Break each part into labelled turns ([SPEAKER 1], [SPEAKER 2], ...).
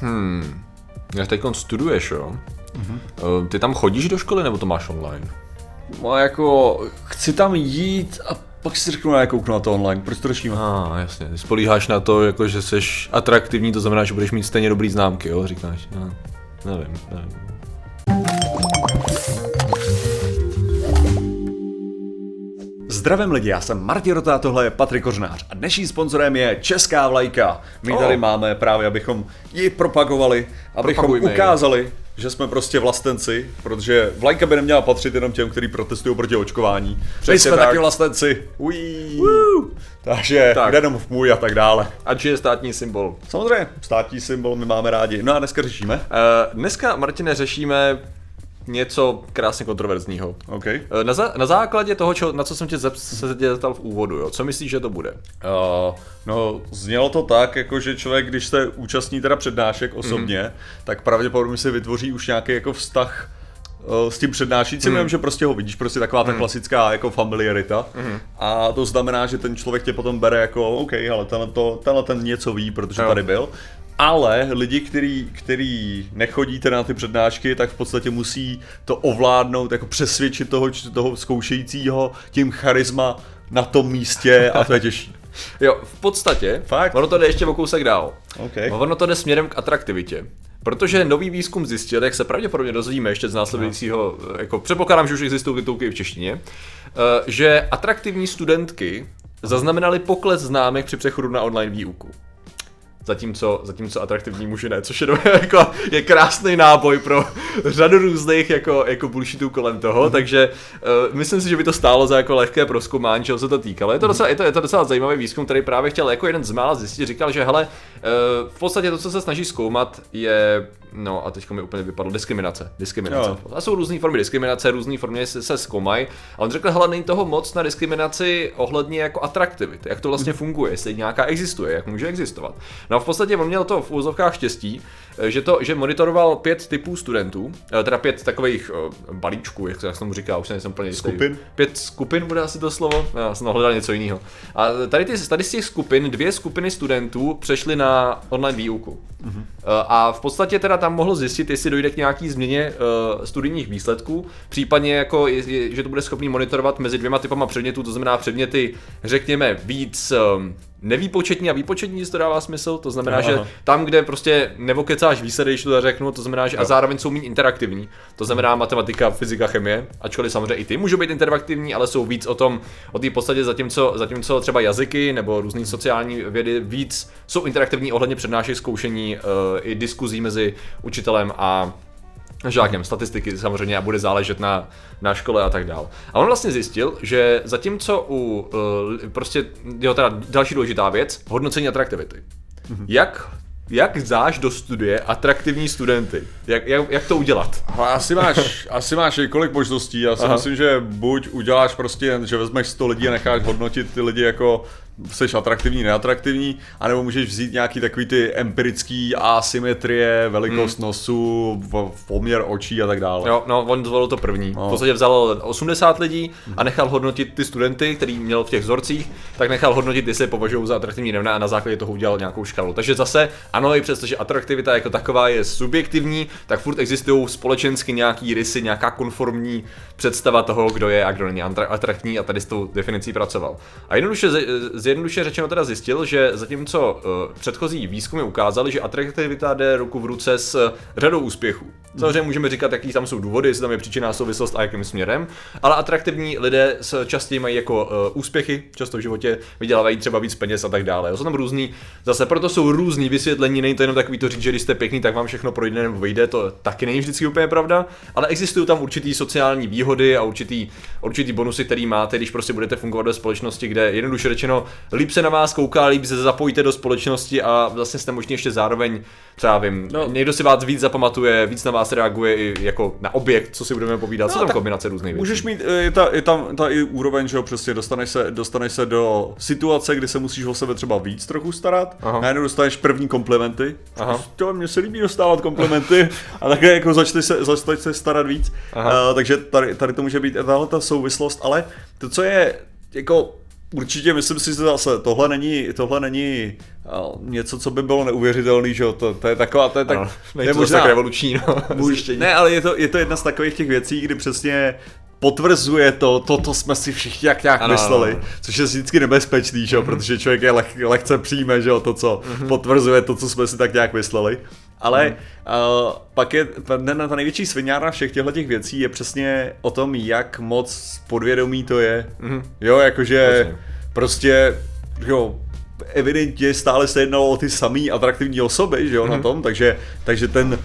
[SPEAKER 1] Hmm. Jak teď studuješ, jo? Mm-hmm. Ty tam chodíš do školy nebo to máš online?
[SPEAKER 2] No jako, chci tam jít a pak si řeknu, já kouknu na to online, proč to řešíme?
[SPEAKER 1] A ah, jasně, ty spolíháš na to, jako, že jsi atraktivní, to znamená, že budeš mít stejně dobrý známky, jo, říkáš, no, nevím, nevím.
[SPEAKER 2] Zdravím lidi, já jsem Martin Rota, tohle je Patrik Kořnář a dnešním sponzorem je Česká vlajka. My oh. tady máme právě, abychom ji propagovali, abychom Propagujme ukázali, ji. že jsme prostě vlastenci, protože vlajka by neměla patřit jenom těm, kteří protestují proti očkování. Přesně My jsme tak. taky vlastenci. Takže tak. kde v můj a tak dále.
[SPEAKER 1] Ať je státní symbol.
[SPEAKER 2] Samozřejmě, státní symbol my máme rádi. No a dneska řešíme? Uh,
[SPEAKER 1] dneska, Martine, řešíme něco krásně kontroverzního.
[SPEAKER 2] Okay.
[SPEAKER 1] Eh, na, za, na základě toho, čo, na co jsem tě zeptal v úvodu, jo, co myslíš, že to bude? Uh,
[SPEAKER 2] no, znělo to tak, jako že člověk, když se účastní teda přednášek osobně, mm. tak pravděpodobně si vytvoří už nějaký jako vztah eh, s tím přednášícím, mm. že prostě ho vidíš, prostě taková ta mm. klasická jako familiarita. Mm. A to znamená, že ten člověk tě potom bere jako, OK, ale tenhle, to, tenhle ten něco ví, protože jo. tady byl ale lidi, který, který nechodí na ty přednášky, tak v podstatě musí to ovládnout, jako přesvědčit toho, toho zkoušejícího tím charisma na tom místě a to je těžší.
[SPEAKER 1] Jo, v podstatě,
[SPEAKER 2] Fakt?
[SPEAKER 1] ono to jde ještě o kousek dál.
[SPEAKER 2] Okay.
[SPEAKER 1] Ono to jde směrem k atraktivitě. Protože nový výzkum zjistil, jak se pravděpodobně dozvíme ještě z následujícího, jako předpokládám, že už existují titulky v češtině, eh, že atraktivní studentky zaznamenaly pokles známek při přechodu na online výuku zatímco, zatímco atraktivní muži ne, což je, jako, je krásný náboj pro řadu různých jako, jako bullshitů kolem toho, mm. takže uh, myslím si, že by to stálo za jako lehké proskoumání, čeho se to týkalo. Je to, mhm. docela, je, to, je to docela zajímavý výzkum, který právě chtěl jako jeden z mála zjistit, říkal, že hele, uh, v podstatě to, co se snaží zkoumat, je, no a teď mi úplně vypadlo, diskriminace. Diskriminace. Jo. A jsou různé formy diskriminace, různé formy se, se zkoumají. A on řekl, hele, není toho moc na diskriminaci ohledně jako atraktivity, jak to vlastně mhm. funguje, jestli nějaká existuje, jak může existovat. No v podstatě on měl to v úzovkách štěstí, eh, že, to, že monitoroval pět typů studentů, eh, teda pět takových uh, balíčků, jak se tomu říká, už nejsem úplně
[SPEAKER 2] jistý. Skupin?
[SPEAKER 1] Pět skupin bude asi to slovo, já jsem hledal něco jiného. A tady, ty, tady z těch skupin, dvě skupiny studentů přešly na online výuku. Uh-huh. A v podstatě teda tam mohl zjistit, jestli dojde k nějaký změně studijních výsledků, případně jako, že to bude schopný monitorovat mezi dvěma typama předmětů, to znamená předměty, řekněme, víc nevýpočetní a výpočetní, jestli to dává smysl, to znamená, Aha. že tam, kde prostě nevokecáš výsledky, když to řeknu, to znamená, že a zároveň jsou méně interaktivní, to znamená matematika, fyzika, chemie, ačkoliv samozřejmě i ty můžou být interaktivní, ale jsou víc o tom, o té podstatě, zatímco, zatímco třeba jazyky nebo různé sociální vědy víc jsou interaktivní ohledně přednášek, zkoušení, uh, i diskuzí mezi učitelem a žákem statistiky samozřejmě a bude záležet na, na škole a tak dál. A on vlastně zjistil, že zatímco u uh, prostě, jo teda další důležitá věc, hodnocení atraktivity. Mm-hmm. Jak jak dáš do studie atraktivní studenty? Jak, jak, jak to udělat?
[SPEAKER 2] Asi máš, asi máš několik možností. Já si Aha. myslím, že buď uděláš prostě, že vezmeš 100 lidí a necháš hodnotit ty lidi jako jsi atraktivní, neatraktivní, anebo můžeš vzít nějaký takový ty empirický asymetrie, velikost hmm. nosu, poměr očí a tak dále.
[SPEAKER 1] Jo, no, on zvolil to první. No. V podstatě vzal 80 lidí a nechal hodnotit ty studenty, který měl v těch vzorcích, tak nechal hodnotit, jestli je považují za atraktivní nebo ne a na základě toho udělal nějakou škálu. Takže zase, ano, i přesto, že atraktivita jako taková je subjektivní, tak furt existují společensky nějaký rysy, nějaká konformní představa toho, kdo je a kdo není atraktivní a tady s tou definicí pracoval. A jednoduše zjednoduše řečeno teda zjistil, že zatímco uh, předchozí výzkumy ukázaly, že atraktivita jde ruku v ruce s uh, řadou úspěchů. Samozřejmě můžeme říkat, jaký tam jsou důvody, jestli tam je příčina souvislost a jakým směrem, ale atraktivní lidé častěji mají jako uh, úspěchy, často v životě vydělávají třeba víc peněz a tak dále. Jsou tam různý, zase proto jsou různý vysvětlení, není to jenom takový to říct, že když jste pěkný, tak vám všechno projde nebo vyjde, to taky není vždycky úplně pravda, ale existují tam určitý sociální výhody a určitý, určitý bonusy, který máte, když prostě budete fungovat ve společnosti, kde jednoduše řečeno líp se na vás kouká, líp se zapojíte do společnosti a vlastně jste možná ještě zároveň, třeba vím, no. někdo si vás víc zapamatuje, víc na vás reaguje i jako na objekt, co si budeme povídat, no, co tam kombinace různých věcí.
[SPEAKER 2] Můžeš mít, je, ta, je tam ta i úroveň, že jo, přesně dostaneš se, dostaneš se do situace, kdy se musíš o sebe třeba víc trochu starat, Aha. najednou dostaneš první komplimenty, Aha. To, mně se líbí dostávat komplimenty a také jako začneš se, začneš se starat víc, uh, takže tady, tady to může být tahle ta souvislost, ale to, co je jako Určitě myslím si, že zase tohle není, tohle není něco, co by bylo neuvěřitelné, že jo, to, to, je taková, to je tak,
[SPEAKER 1] no, to je možná, tak revoluční, no,
[SPEAKER 2] Ne, ale je to, je to jedna z takových těch věcí, kdy přesně potvrzuje to, to, to jsme si všichni jak nějak ano, mysleli, ano. což je vždycky nebezpečný, že jo, mm-hmm. protože člověk je leh, lehce přijme, že jo, to, co mm-hmm. potvrzuje to, co jsme si tak nějak mysleli. Ale mm. uh, pak je ta, ta největší sviňárna všech těchto těch věcí je přesně o tom, jak moc podvědomí to je. Mm. Jo, jakože Vlastně. prostě, jo, evidentně stále se jednalo o ty samé atraktivní osoby, že jo, mm. na tom, takže, takže ten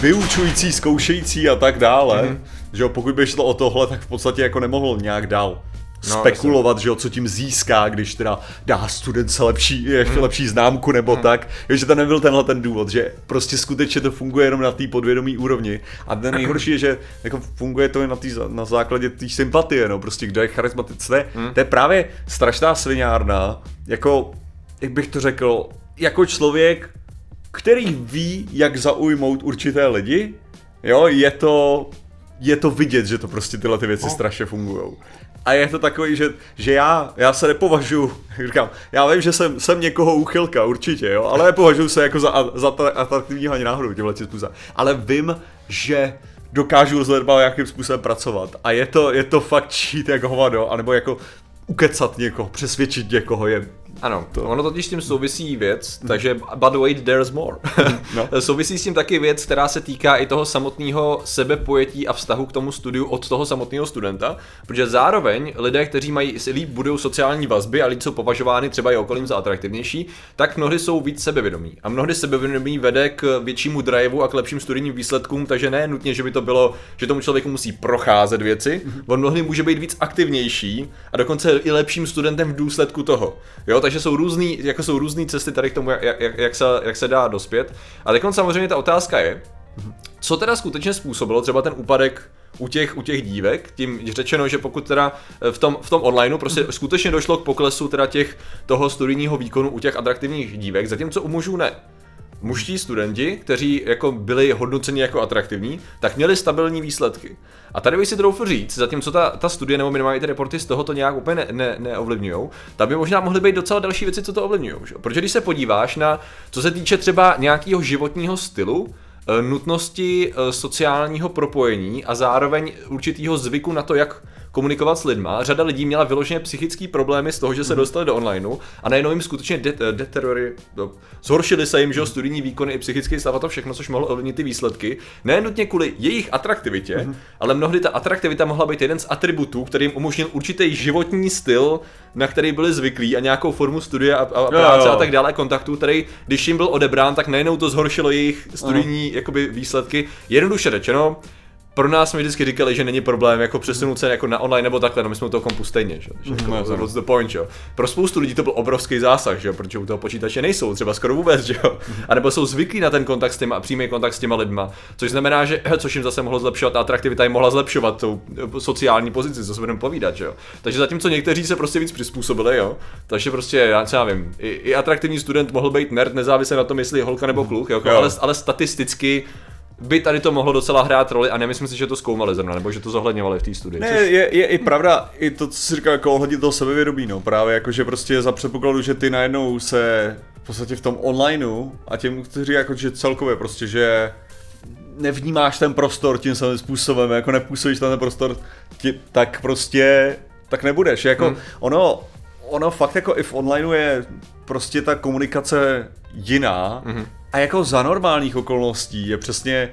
[SPEAKER 2] vyučující, zkoušející a tak dále, mm. že jo, pokud by šlo o tohle, tak v podstatě jako nemohl nějak dál no, spekulovat, že jo, co tím získá, když teda dá studence lepší, ještě hmm. lepší známku nebo hmm. tak, jo, že to nebyl tenhle ten důvod, že prostě skutečně to funguje jenom na té podvědomí úrovni a ten nejhorší je, že jako funguje to na, tý, na základě té sympatie, no, prostě kdo je charismatický, to, hmm. to je právě strašná sviňárna, jako, jak bych to řekl, jako člověk, který ví, jak zaujmout určité lidi, jo, je to, je to vidět, že to prostě tyhle ty věci no. strašně fungují. A je to takový, že, že já, já se nepovažuji, říkám, já vím, že jsem, jsem někoho úchylka, určitě, jo, ale nepovažuji se jako za, za atraktivního ani náhodou tímhle způsobem. Ale vím, že dokážu s lidma jakým způsobem pracovat. A je to, je to fakt čít jak hovado, anebo jako ukecat někoho, přesvědčit někoho je
[SPEAKER 1] ano, to. ono totiž s tím souvisí věc, hmm. takže but wait, there's more. no. souvisí s tím taky věc, která se týká i toho samotného sebepojetí a vztahu k tomu studiu od toho samotného studenta, protože zároveň lidé, kteří mají líp budou sociální vazby a lidi jsou považovány třeba i okolím za atraktivnější, tak mnohdy jsou víc sebevědomí. A mnohdy sebevědomí vede k většímu driveu a k lepším studijním výsledkům, takže ne nutně, že by to bylo, že tomu člověku musí procházet věci, mm-hmm. on mnohdy může být víc aktivnější a dokonce i lepším studentem v důsledku toho. Jo, takže jsou různý, jako jsou různé cesty tady k tomu, jak, jak, jak, se, jak se dá dospět. A teď samozřejmě ta otázka je, co teda skutečně způsobilo třeba ten úpadek u těch, u těch dívek, tím řečeno, že pokud teda v tom, v tom onlineu prostě mm. skutečně došlo k poklesu teda těch toho studijního výkonu u těch atraktivních dívek, zatímco u mužů ne muští studenti, kteří jako byli hodnoceni jako atraktivní, tak měli stabilní výsledky. A tady bych si troufl říct, zatímco ta, ta studie nebo minimálně ty reporty z toho to nějak úplně ne, ne, neovlivňují, tak by možná mohly být docela další věci, co to ovlivňují. Protože když se podíváš na, co se týče třeba nějakého životního stylu, eh, nutnosti eh, sociálního propojení a zároveň určitého zvyku na to, jak komunikovat s lidma. Řada lidí měla vyloženě psychické problémy z toho, že se mhm. dostali do onlineu a najednou jim skutečně de- eh, deteriory, no, zhoršili se jim, že studijní výkony i psychický stav a to všechno, což mohlo ovlivnit ty výsledky. Ne nutně kvůli jejich atraktivitě, mm-hmm. ale mnohdy ta atraktivita mohla být jeden z atributů, který jim umožnil určitý životní styl, na který byli zvyklí a nějakou formu studia a, a práce jo, jo. a tak dále, kontaktů, který, když jim byl odebrán, tak najednou to zhoršilo jejich studijní uh-huh. jakoby, výsledky. Jednoduše řečeno, pro nás jsme vždycky říkali, že není problém jako přesunout se jako na online nebo takhle, no my jsme u toho kompu stejně, že? že mm, jako, what's the point, že? Pro spoustu lidí to byl obrovský zásah, že? protože u toho počítače nejsou, třeba skoro vůbec, že? A nebo jsou zvyklí na ten kontakt s těma, přímý kontakt s těma lidma, což znamená, že což jim zase mohlo zlepšovat, a atraktivita jim mohla zlepšovat tou eh, sociální pozici, co se budeme povídat, že jo. Takže zatímco někteří se prostě víc přizpůsobili, jo, takže prostě, já třeba vím, i, i atraktivní student mohl být nerd, nezávisle na tom, jestli je holka nebo kluk, jo, jo. Ale, ale statisticky by tady to mohlo docela hrát roli a nemyslím si, že to zkoumali zrovna, nebo že to zohledňovali v té studii.
[SPEAKER 2] Ne, což... je, je, i pravda, i to, co jsi říkal, jako ohledně toho sebevědomí, no, právě jako, že prostě za předpokladu, že ty najednou se v podstatě v tom onlineu a těm, kteří jako, že celkově prostě, že nevnímáš ten prostor tím samým způsobem, jako nepůsobíš ten prostor, tě, tak prostě, tak nebudeš, jako hmm. ono, ono fakt jako i v onlineu je prostě ta komunikace jiná, hmm a jako za normálních okolností je přesně,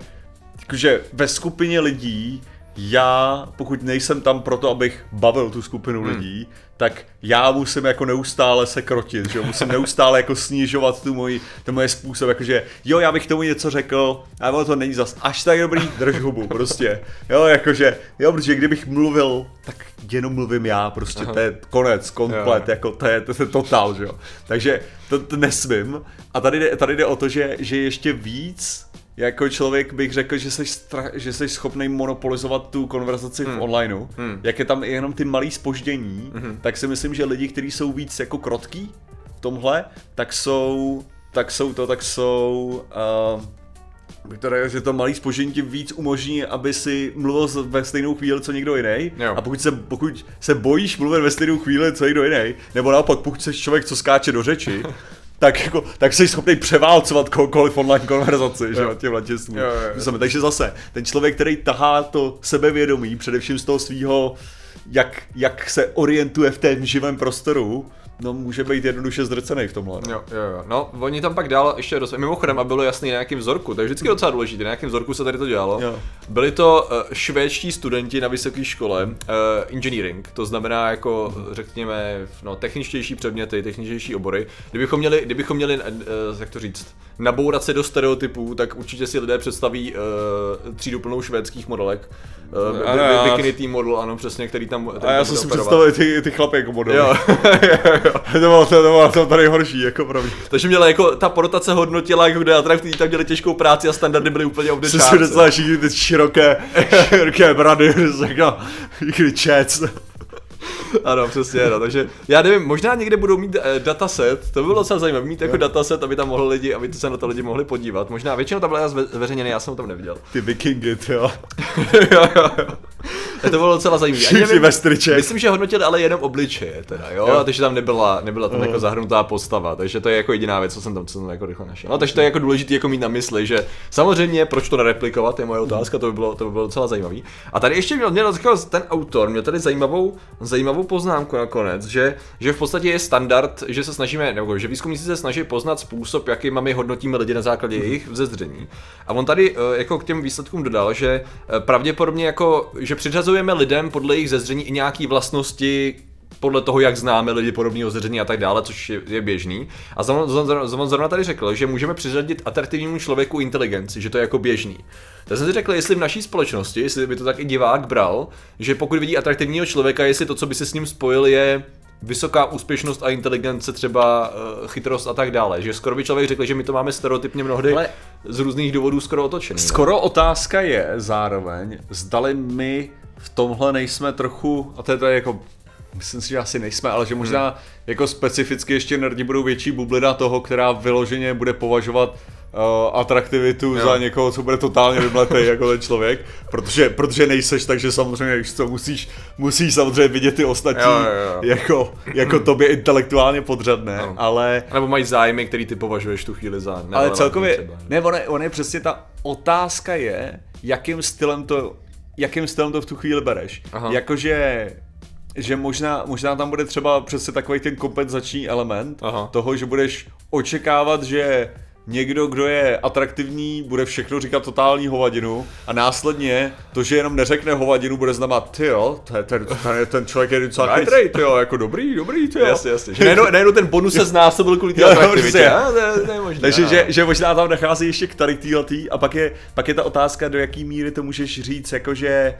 [SPEAKER 2] jakože ve skupině lidí já, pokud nejsem tam proto, abych bavil tu skupinu hmm. lidí, tak já musím jako neustále se krotit, že musím neustále jako snižovat tu moji, ten moje způsob, jakože jo, já bych tomu něco řekl, ale to není zas až tak dobrý, drž hubu, prostě, jo, jakože, jo, protože kdybych mluvil, tak jenom mluvím já, prostě, Aha. to je konec, komplet, jo. jako to je, to je totál, že jo, takže to, to nesmím a tady jde, tady jde o to, že, že ještě víc jako člověk bych řekl, že jsi, stra- že jsi schopný monopolizovat tu konverzaci hmm. v onlineu. Hmm. Jak je tam jenom ty malý spoždění, hmm. tak si myslím, že lidi, kteří jsou víc jako krotký v tomhle, tak jsou, tak jsou to, tak jsou uh, Teda, že to malý spožení ti víc umožní, aby si mluvil ve stejnou chvíli, co někdo jiný. A pokud se, pokud se bojíš mluvit ve stejnou chvíli, co někdo jiný, nebo naopak, pokud jsi člověk, co skáče do řeči, tak, jako, tak jsi schopný převálcovat kohokoliv online konverzaci, že jo, těmhle těstům.
[SPEAKER 1] Jo, jo, jo.
[SPEAKER 2] Takže zase, ten člověk, který tahá to sebevědomí, především z toho svého, jak, jak se orientuje v tom živém prostoru, no může být jednoduše zdrcený v tomhle.
[SPEAKER 1] Jo, jo, jo. No, oni tam pak dál ještě roz... Mimochodem, a bylo jasný na nějakým vzorku, to je vždycky docela důležité, na nějakém vzorku se tady to dělalo.
[SPEAKER 2] Jo.
[SPEAKER 1] Byli to uh, švédští studenti na vysoké škole, uh, engineering, to znamená jako, řekněme, no, techničtější předměty, techničtější obory. Kdybychom měli, kdybychom měli uh, jak to říct, nabourat se do stereotypů, tak určitě si lidé představí uh, třídu plnou švédských modelek. Uh,
[SPEAKER 2] Ano,
[SPEAKER 1] bikini team model, ano, přesně, který tam. Který
[SPEAKER 2] A já jsem si představil ty, ty chlapy jako modely.
[SPEAKER 1] Jo,
[SPEAKER 2] to bylo to, to, bylo to tady horší, jako pro mě.
[SPEAKER 1] Takže měla jako, ta porotace hodnotila, jako kde atraktivní, tam měli těžkou práci a standardy byly úplně the
[SPEAKER 2] Jsi si představil všichni ty široké, široké brady, jako, jako čec.
[SPEAKER 1] Ano, přesně, no. takže já nevím, možná někde budou mít eh, dataset, to by bylo docela zajímavé, mít jako dataset, aby tam mohli lidi, aby se na to lidi mohli podívat. Možná většinou tam byla zve- zveřejněny, já jsem ho tam neviděl.
[SPEAKER 2] Ty vikingy, ty jo.
[SPEAKER 1] jo, jo, jo. To bylo docela zajímavé.
[SPEAKER 2] Všichni ve striček.
[SPEAKER 1] Myslím, že hodnotili ale jenom obličeje, teda, jo,
[SPEAKER 2] Jo.
[SPEAKER 1] a takže tam nebyla, nebyla tam
[SPEAKER 2] Jo.
[SPEAKER 1] jako zahrnutá postava, takže to je jako jediná věc, co jsem tam, co jsem tam jako rychle našel. No, takže to je jako důležité jako mít na mysli, že samozřejmě, proč to nereplikovat, je moje otázka, to by bylo, to by bylo docela zajímavý. A tady ještě měl, měl takový ten autor, měl tady zajímavou, zajímavou poznámku nakonec, že, že v podstatě je standard, že se snažíme, nebo že výzkumníci se snaží poznat způsob, jaký my hodnotíme lidi na základě jejich vzezření. A on tady eh, jako k těm výsledkům dodal, že eh, pravděpodobně jako, že přiřazujeme lidem podle jejich zezření i nějaký vlastnosti, podle toho, jak známe lidi podobného zření a tak dále, což je, je běžný. A Zamon, Zamon zrovna tady řekl, že můžeme přiřadit atraktivnímu člověku inteligenci, že to je jako běžný. Tak jsem si řekl, jestli v naší společnosti, jestli by to tak i divák bral, že pokud vidí atraktivního člověka, jestli to, co by se s ním spojil, je vysoká úspěšnost a inteligence, třeba uh, chytrost a tak dále. Že skoro by člověk řekl, že my to máme stereotypně mnohdy
[SPEAKER 2] Ale-
[SPEAKER 1] z různých důvodů skoro otočený.
[SPEAKER 2] Skoro otázka je zároveň, zdali my v tomhle nejsme trochu, a to je tady jako, myslím si, že asi nejsme, ale že možná hmm. jako specificky ještě nerdi budou větší bublina toho, která vyloženě bude považovat atraktivitu
[SPEAKER 1] Jo.
[SPEAKER 2] za někoho, co bude totálně vymletý jako ten člověk, protože, protože nejseš, takže samozřejmě víš co, musíš, musíš samozřejmě vidět ty ostatní
[SPEAKER 1] Jo, jo, jo.
[SPEAKER 2] jako, jako tobě intelektuálně podřadné,
[SPEAKER 1] Ano.
[SPEAKER 2] ale
[SPEAKER 1] Nebo mají zájmy, který ty považuješ tu chvíli za
[SPEAKER 2] ale celkově,
[SPEAKER 1] třeba.
[SPEAKER 2] ne, on je, on je přesně ta otázka je, jakým stylem to, jakým stylem to v tu chvíli bereš.
[SPEAKER 1] Aha.
[SPEAKER 2] Jakože že možná, možná tam bude třeba přesně takový ten kompenzační element
[SPEAKER 1] Aha.
[SPEAKER 2] toho, že budeš očekávat, že někdo, kdo je atraktivní, bude všechno říkat totální hovadinu a následně to, že jenom neřekne hovadinu, bude znamenat, ty jo, ten, ten, ten, ten člověk je docela
[SPEAKER 1] Nice.
[SPEAKER 2] chytrý, ty jo, jako dobrý, dobrý, ty jo.
[SPEAKER 1] Jasně, jasně. Najednou, najednou ten bonus se znásobil kvůli té atraktivitě.
[SPEAKER 2] Takže že, že možná tam nachází ještě k tady týhletý a pak je, pak je ta otázka, do jaký míry to můžeš říct, jakože,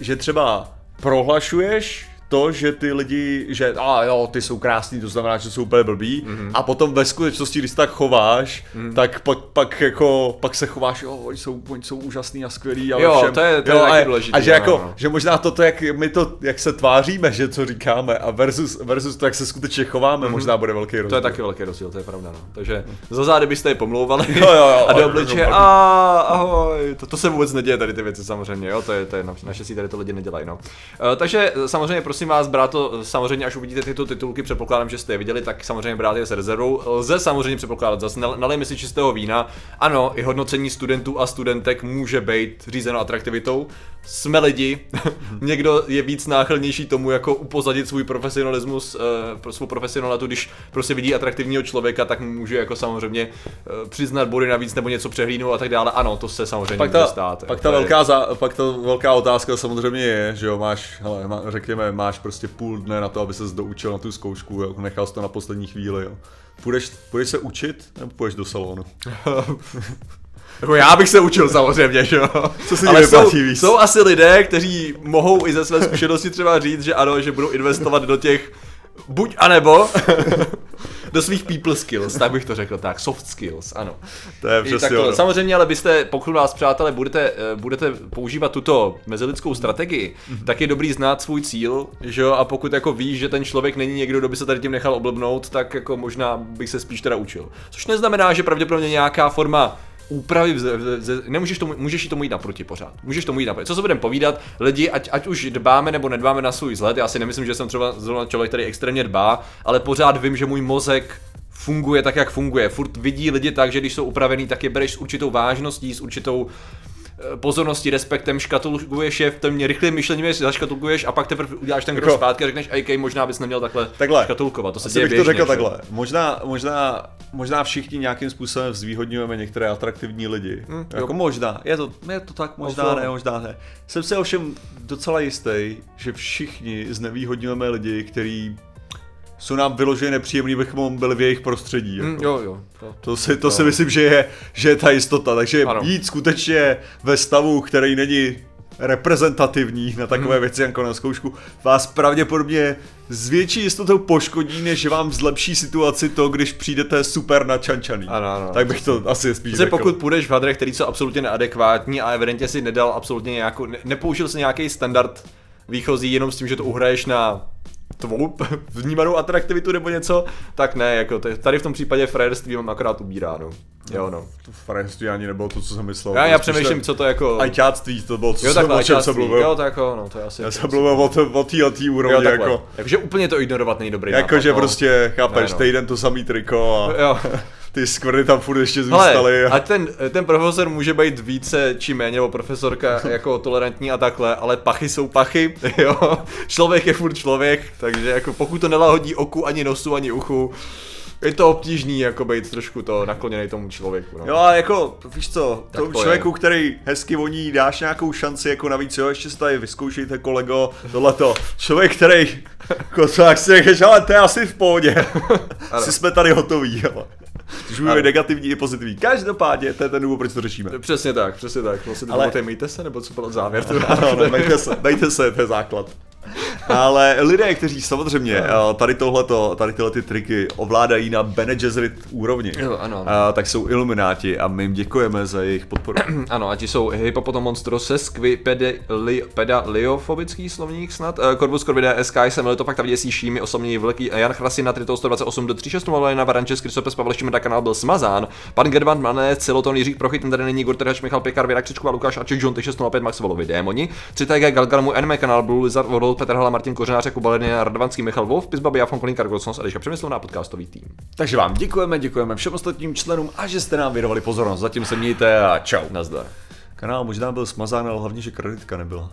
[SPEAKER 2] že třeba prohlašuješ to, že ty lidi, že a jo, ty jsou krásní, to znamená, že jsou úplně blbí,
[SPEAKER 1] Mhm.
[SPEAKER 2] mm-hmm. a potom ve skutečnosti, když se tak chováš, mm-hmm. tak pak, pak, jako, pak se chováš, jo, oni jsou, oni jsou úžasný a skvělí, ale
[SPEAKER 1] Jo,
[SPEAKER 2] všem,
[SPEAKER 1] to je- to je
[SPEAKER 2] jo,
[SPEAKER 1] taky
[SPEAKER 2] a,
[SPEAKER 1] důležitý,
[SPEAKER 2] A že, jako,
[SPEAKER 1] ano.
[SPEAKER 2] že možná toto, jak my to, jak se tváříme, že co říkáme, a versus, versus to, jak se skutečně chováme, mm-hmm. možná bude velký rozdíl.
[SPEAKER 1] To je taky velký rozdíl, to je pravda, no. Takže za zády byste je pomlouvali
[SPEAKER 2] Jo, jo, jo,
[SPEAKER 1] a do
[SPEAKER 2] jo,
[SPEAKER 1] a ahoj, to, to, se vůbec neděje tady ty věci samozřejmě, jo, to je, to je na- naštěstí tady to lidi nedělají, no. E, takže samozřejmě prosím vás brát to, samozřejmě až uvidíte tyto titulky, předpokládám, že jste je viděli, tak samozřejmě brát je s rezervou. Lze samozřejmě předpokládat, zase nal- nalejme si čistého vína, ano, i hodnocení studentů a studentek může být řízeno atraktivitou, jsme lidi, někdo je víc náchylnější tomu, jako upozadit svůj profesionalismus, eh, pro svou profesionalitu, když prostě vidí atraktivního člověka, tak mu může jako samozřejmě eh, přiznat body navíc nebo něco přehlídnout a tak dále. Ano, to se samozřejmě
[SPEAKER 2] pak
[SPEAKER 1] může
[SPEAKER 2] ta,
[SPEAKER 1] stát.
[SPEAKER 2] pak
[SPEAKER 1] To
[SPEAKER 2] ta, velká, za, pak ta velká otázka samozřejmě je, že jo, máš, hele, má, řekněme, máš prostě půl dne na to, aby se doučil na tu zkoušku, jo, nechal jsi to na poslední chvíli, jo. Půjdeš, půjdeš se učit, nebo půjdeš do salonu?
[SPEAKER 1] Jako já bych se učil samozřejmě, že jo.
[SPEAKER 2] Co se ti
[SPEAKER 1] Ale jsou,
[SPEAKER 2] víc?
[SPEAKER 1] jsou asi lidé, kteří mohou i ze své zkušenosti třeba říct, že ano, že budou investovat do těch buď anebo do svých people skills, tak bych to řekl tak, soft skills, ano.
[SPEAKER 2] To je přesně ono.
[SPEAKER 1] Samozřejmě, ale byste, pokud vás přátelé budete, eh, budete používat tuto mezilidskou strategii,
[SPEAKER 2] Mhm.
[SPEAKER 1] tak je dobrý znát svůj cíl, že jo, a pokud jako víš, že ten člověk není někdo, kdo by se tady tím nechal oblbnout, tak jako možná bych se spíš teda učil. Což neznamená, že pravděpodobně nějaká forma úpravy, vze, vze, nemůžeš tomu, můžeš tomu jít naproti pořád. Můžeš tomu jít naproti. Co se budeme povídat, lidi, ať, ať už dbáme nebo nedbáme na svůj vzhled, já si nemyslím, že jsem třeba zrovna člověk, který extrémně dbá, ale pořád vím, že můj mozek funguje tak, jak funguje. Furt vidí lidi tak, že když jsou upravený, tak je bereš s určitou vážností, s určitou pozorností, respektem, škatulkuješ je v tom rychlém myšlení, zaškatulkuješ a pak teprve uděláš ten krok
[SPEAKER 2] Jako-
[SPEAKER 1] zpátky a řekneš, AK, možná bys neměl takhle,
[SPEAKER 2] Takhle.
[SPEAKER 1] škatulkovat. To se děje
[SPEAKER 2] bych to
[SPEAKER 1] běžně,
[SPEAKER 2] řekl
[SPEAKER 1] že?
[SPEAKER 2] takhle. Možná, možná, možná všichni nějakým způsobem zvýhodňujeme některé atraktivní lidi. Hmm, jako
[SPEAKER 1] jo.
[SPEAKER 2] možná. Je to, je to tak, možná
[SPEAKER 1] Možná.
[SPEAKER 2] ne, možná ne. Jsem si ovšem docela jistý, že všichni znevýhodňujeme lidi, kteří jsou nám vyloženě nepříjemní, bychom byli v jejich prostředí. Jako.
[SPEAKER 1] Hm, jo, jo. To,
[SPEAKER 2] To si, to si myslím, že je, že je ta jistota. Takže
[SPEAKER 1] Ano.
[SPEAKER 2] jít skutečně ve stavu, který není reprezentativní na takové věci jako na zkoušku, vás pravděpodobně s větší jistotou poškodí, než vám zlepší situaci to, když přijdete super načančaný.
[SPEAKER 1] Ano, ano.
[SPEAKER 2] tak bych to asi spíš řekl.
[SPEAKER 1] pokud půjdeš v hadrech, který jsou absolutně neadekvátní a evidentně si nedal absolutně nějakou, ne, nepoužil si nějaký standard výchozí jenom s tím, že to uhraješ na tvou vnímanou atraktivitu nebo něco, tak ne, jako tady v tom případě frajerství mám akorát ubírá, no. Jo, no.
[SPEAKER 2] To frajerství ani nebylo to, co jsem myslel.
[SPEAKER 1] Já, já
[SPEAKER 2] spíš
[SPEAKER 1] přemýšlím, co to jako...
[SPEAKER 2] Ajťáctví, to bylo, co
[SPEAKER 1] Jo,
[SPEAKER 2] jsem, o čem
[SPEAKER 1] ajťáctví.
[SPEAKER 2] mluvil.
[SPEAKER 1] Jo, tak jo, no, to je asi...
[SPEAKER 2] Já jsem mluvil o, to, o tý
[SPEAKER 1] jo,
[SPEAKER 2] úrovni,
[SPEAKER 1] takhle.
[SPEAKER 2] jako,
[SPEAKER 1] Takže úplně to ignorovat není dobrý
[SPEAKER 2] jako
[SPEAKER 1] nápad,
[SPEAKER 2] že
[SPEAKER 1] no.
[SPEAKER 2] prostě, chápeš,
[SPEAKER 1] Ne, no.
[SPEAKER 2] týden to samý triko a
[SPEAKER 1] Jo.
[SPEAKER 2] ty skvrny tam furt ještě zůstaly.
[SPEAKER 1] Hele,
[SPEAKER 2] a...
[SPEAKER 1] ten, ten profesor může být více či méně, nebo profesorka jako tolerantní a takhle, ale pachy jsou pachy, jo. Člověk je furt člověk, takže jako pokud to nelahodí oku, ani nosu, ani uchu, je to obtížný jako být trošku to nakloněný tomu člověku. No.
[SPEAKER 2] Jo, a jako, víš co,
[SPEAKER 1] Tak
[SPEAKER 2] tomu
[SPEAKER 1] to je.
[SPEAKER 2] člověku, který hezky voní, dáš nějakou šanci, jako navíc, jo, ještě se tady vyzkoušejte, kolego, tohleto. Člověk, který, jako co, jak si řekneš, ale to je asi v pohodě. asi jsme tady hotoví, jo. Když
[SPEAKER 1] Ano.
[SPEAKER 2] mluvíme negativní i pozitivní. Každopádně, to je ten důvod, proč to řešíme.
[SPEAKER 1] Přesně tak, přesně tak. Vlastně Ale- mějte se, nebo co byl závěr?
[SPEAKER 2] Ano, no, dejte se, dejte se, to je základ. Ale lidé, kteří samozřejmě eh, tady tohleto, tady tyhle ty triky ovládají na Bene Gesserit úrovni,
[SPEAKER 1] Jo, ano.
[SPEAKER 2] eh, tak jsou ilumináti a my jim děkujeme za jejich podporu.
[SPEAKER 1] Ano, a ti jsou Hippopotomonstroses, pedaliofobický slovník snad, uh, Corvus Corvidae, Sky, Semel, to pak tam děsí Šími, osobní velký Jan Chrasina, Triton 128 do 36, Malena Varančes, Krysopes, Pavel Šimda, kanál byl smazán, pan Gerban Mané, Celoton, Jiří Prochyt, ten tady není, Gurterhač, Michal Pekar, Věra Křičková, Lukáš Aček, John 605, Max Volovi, Démoni, 3TG, Galgalamu, Anime kanál, Blue Lizard, World, Petr Hala, Martin Kořenář, Jakub Baleny, Radovanský, Michal Wolf, Pizbaby, Jafon Kolín, Kargosons, Eliša Přemyslovná, podcastový tým.
[SPEAKER 2] Takže vám děkujeme, děkujeme všem ostatním členům a že jste nám věnovali pozornost. Zatím se mějte a čau.
[SPEAKER 1] Nazdar.
[SPEAKER 2] Kanál možná byl smazán, ale hlavně, že kreditka nebyla.